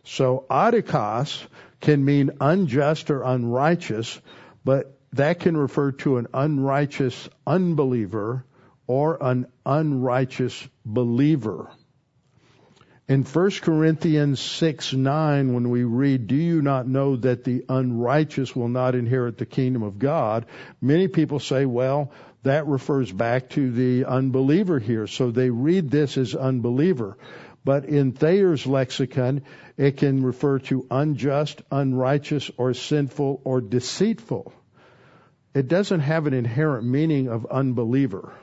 So adikos can mean unjust or unrighteous, but that can refer to an unrighteous unbeliever or an unrighteous believer. In 1 Corinthians 6 9, when we read, Do you not know that the unrighteous will not inherit the kingdom of God? Many people say, Well, that refers back to the unbeliever here. So they read this as unbeliever. But in Thayer's lexicon, it can refer to unjust, unrighteous, or sinful, or deceitful. It doesn't have an inherent meaning of unbeliever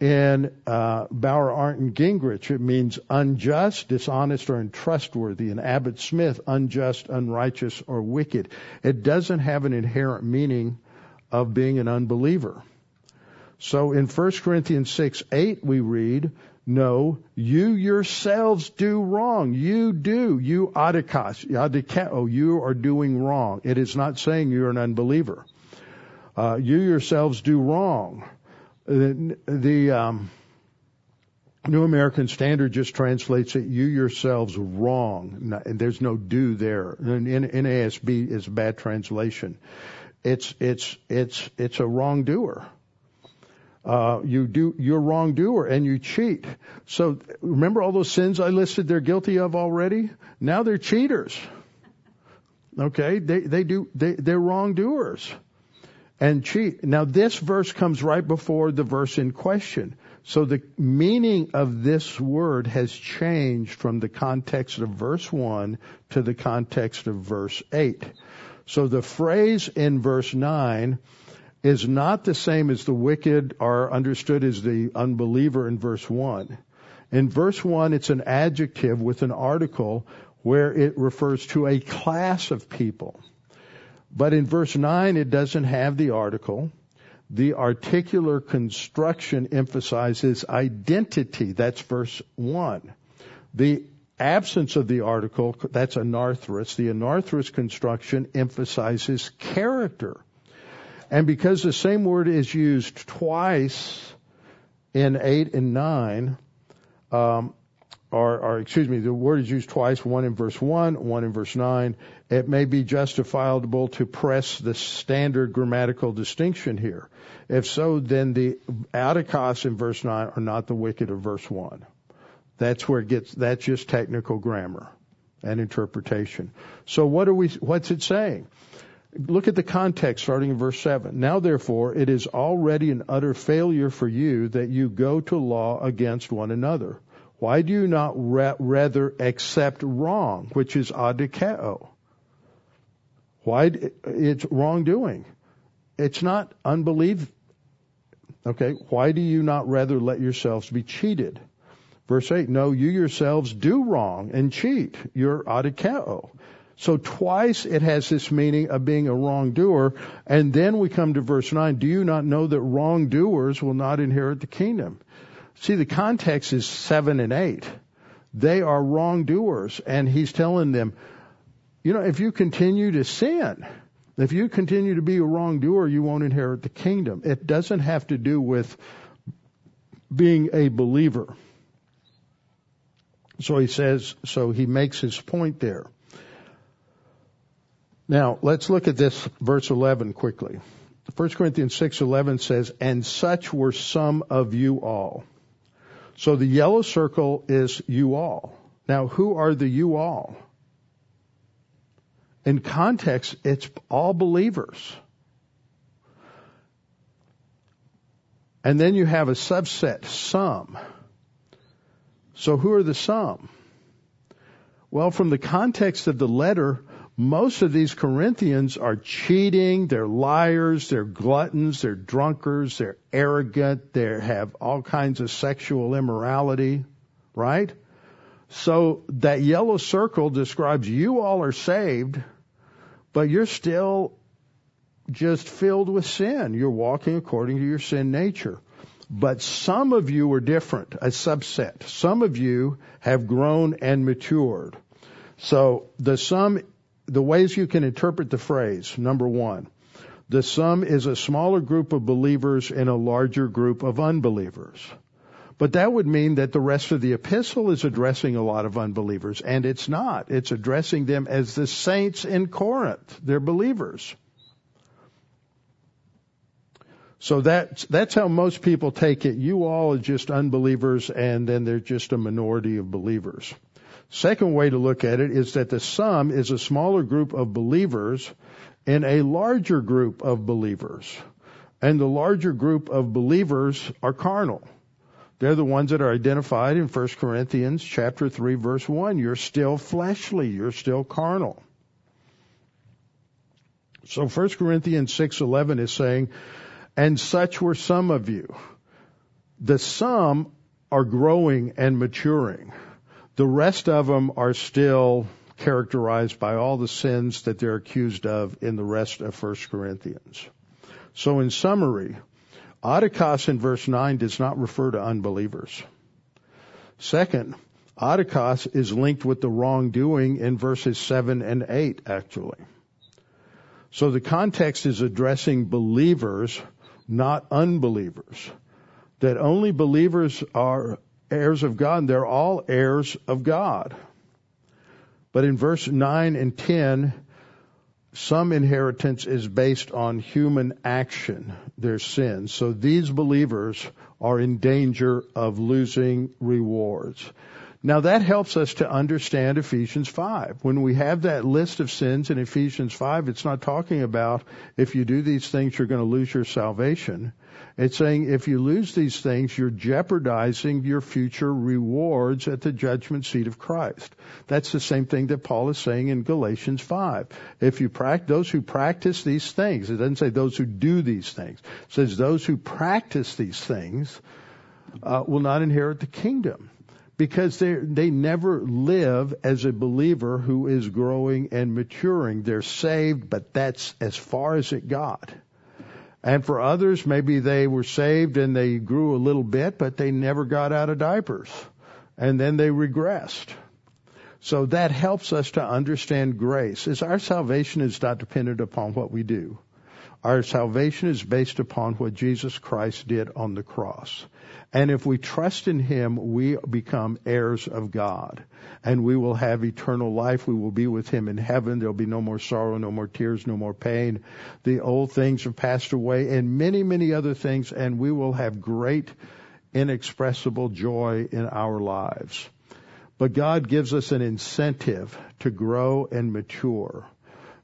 in uh, Bauer, Arndt, and Gingrich, it means unjust, dishonest, or untrustworthy. In Abbott Smith, unjust, unrighteous, or wicked. It doesn't have an inherent meaning of being an unbeliever. So in 1 Corinthians 6, 8, we read, no, you yourselves do wrong. You do. You adikos, adikao, you are doing wrong. It is not saying you're an unbeliever. Uh, you yourselves do wrong the, the um, New American Standard just translates it, you yourselves wrong. And there's no do there. And NASB is a bad translation. It's, it's, it's, it's a wrongdoer. Uh, you do, you're wrongdoer and you cheat. So remember all those sins I listed they're guilty of already? Now they're cheaters. Okay? They, they do, they, they're wrongdoers and cheat. Now this verse comes right before the verse in question. So the meaning of this word has changed from the context of verse 1 to the context of verse 8. So the phrase in verse 9 is not the same as the wicked are understood as the unbeliever in verse 1. In verse 1, it's an adjective with an article where it refers to a class of people. But in verse 9, it doesn't have the article. The articular construction emphasizes identity. That's verse 1. The absence of the article, that's anarthrous. The anarthrous construction emphasizes character. And because the same word is used twice in 8 and 9, um, or, or, excuse me, the word is used twice, one in verse 1, one in verse 9. It may be justifiable to press the standard grammatical distinction here. If so, then the adikos in verse 9 are not the wicked of verse 1. That's where it gets, that's just technical grammar and interpretation. So what are we, what's it saying? Look at the context starting in verse 7. Now therefore, it is already an utter failure for you that you go to law against one another. Why do you not ra- rather accept wrong, which is adikeo? Why it's wrongdoing? It's not unbelief. Okay, why do you not rather let yourselves be cheated? Verse 8, no, you yourselves do wrong and cheat. You're adikeo. So twice it has this meaning of being a wrongdoer. And then we come to verse 9. Do you not know that wrongdoers will not inherit the kingdom? See, the context is 7 and 8. They are wrongdoers. And he's telling them, you know, if you continue to sin, if you continue to be a wrongdoer, you won't inherit the kingdom. It doesn't have to do with being a believer. So he says, so he makes his point there. Now, let's look at this verse 11 quickly. 1 Corinthians 6:11 says, "And such were some of you all." So the yellow circle is you all. Now, who are the you all? In context, it's all believers. And then you have a subset, some. So who are the some? Well, from the context of the letter, most of these Corinthians are cheating, they're liars, they're gluttons, they're drunkards, they're arrogant, they have all kinds of sexual immorality, right? So that yellow circle describes you all are saved, but you're still just filled with sin. You're walking according to your sin nature. But some of you are different, a subset. Some of you have grown and matured. So the sum the ways you can interpret the phrase, number one, the sum is a smaller group of believers in a larger group of unbelievers. But that would mean that the rest of the epistle is addressing a lot of unbelievers, and it's not. It's addressing them as the saints in Corinth. They're believers. So that's, that's how most people take it. You all are just unbelievers, and then they're just a minority of believers. Second way to look at it is that the sum is a smaller group of believers in a larger group of believers. And the larger group of believers are carnal. They're the ones that are identified in 1 Corinthians chapter 3 verse 1. You're still fleshly. You're still carnal. So 1 Corinthians 6:11 is saying, "And such were some of you." The some are growing and maturing. The rest of them are still characterized by all the sins that they're accused of in the rest of 1 Corinthians. So in summary, Adikos in verse 9 does not refer to unbelievers. Second, Adikos is linked with the wrongdoing in verses 7 and 8 actually. So the context is addressing believers, not unbelievers. That only believers are heirs of God, and they're all heirs of God. But in verse 9 and 10, some inheritance is based on human action, their sins. So these believers are in danger of losing rewards. Now that helps us to understand Ephesians 5. When we have that list of sins in Ephesians 5, it's not talking about if you do these things, you're going to lose your salvation. It's saying if you lose these things, you're jeopardizing your future rewards at the judgment seat of Christ. That's the same thing that Paul is saying in Galatians 5. If you practice, those who practice these things, it doesn't say those who do these things. It says those who practice these things uh, will not inherit the kingdom because they they never live as a believer who is growing and maturing. They're saved, but that's as far as it got. And for others, maybe they were saved and they grew a little bit, but they never got out of diapers. And then they regressed. So that helps us to understand grace. Is our salvation is not dependent upon what we do. Our salvation is based upon what Jesus Christ did on the cross. And if we trust in Him, we become heirs of God. And we will have eternal life. We will be with Him in heaven. There'll be no more sorrow, no more tears, no more pain. The old things have passed away and many, many other things. And we will have great, inexpressible joy in our lives. But God gives us an incentive to grow and mature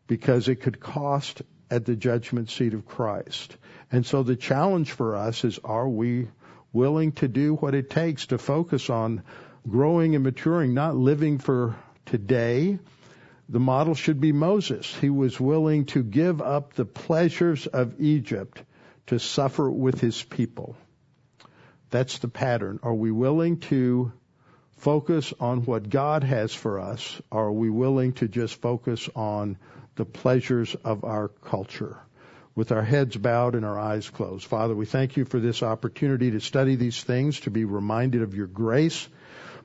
because it could cost at the judgment seat of Christ. And so the challenge for us is are we willing to do what it takes to focus on growing and maturing, not living for today. The model should be Moses. He was willing to give up the pleasures of Egypt to suffer with his people. That's the pattern. Are we willing to focus on what God has for us? Or are we willing to just focus on the pleasures of our culture? With our heads bowed and our eyes closed. Father, we thank you for this opportunity to study these things, to be reminded of your grace,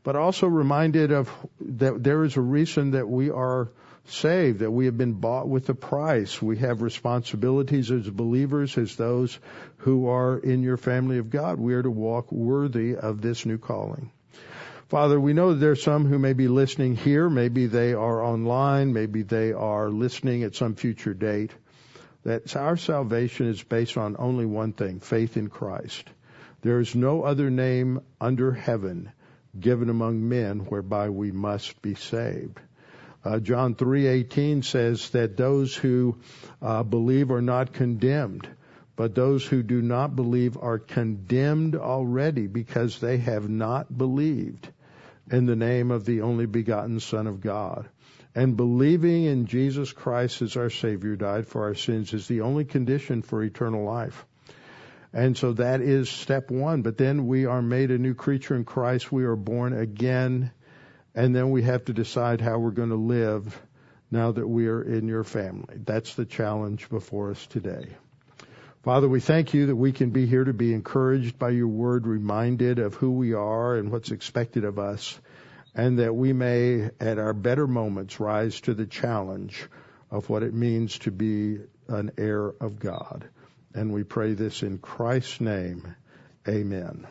but also reminded of that there is a reason that we are saved, that we have been bought with a price. We have responsibilities as believers, as those who are in your family of God. We are to walk worthy of this new calling. Father, we know there are some who may be listening here. Maybe they are online. Maybe they are listening at some future date. That our salvation is based on only one thing, faith in Christ. There is no other name under heaven given among men whereby we must be saved. Uh, John 3:18 says that those who uh, believe are not condemned, but those who do not believe are condemned already because they have not believed in the name of the only begotten Son of God. And believing in Jesus Christ as our Savior died for our sins is the only condition for eternal life. And so that is step one. But then we are made a new creature in Christ. We are born again and then we have to decide how we're going to live now that we are in your family. That's the challenge before us today. Father, we thank you that we can be here to be encouraged by your word, reminded of who we are and what's expected of us, and that we may, at our better moments, rise to the challenge of what it means to be an heir of God. And we pray this in Christ's name. Amen.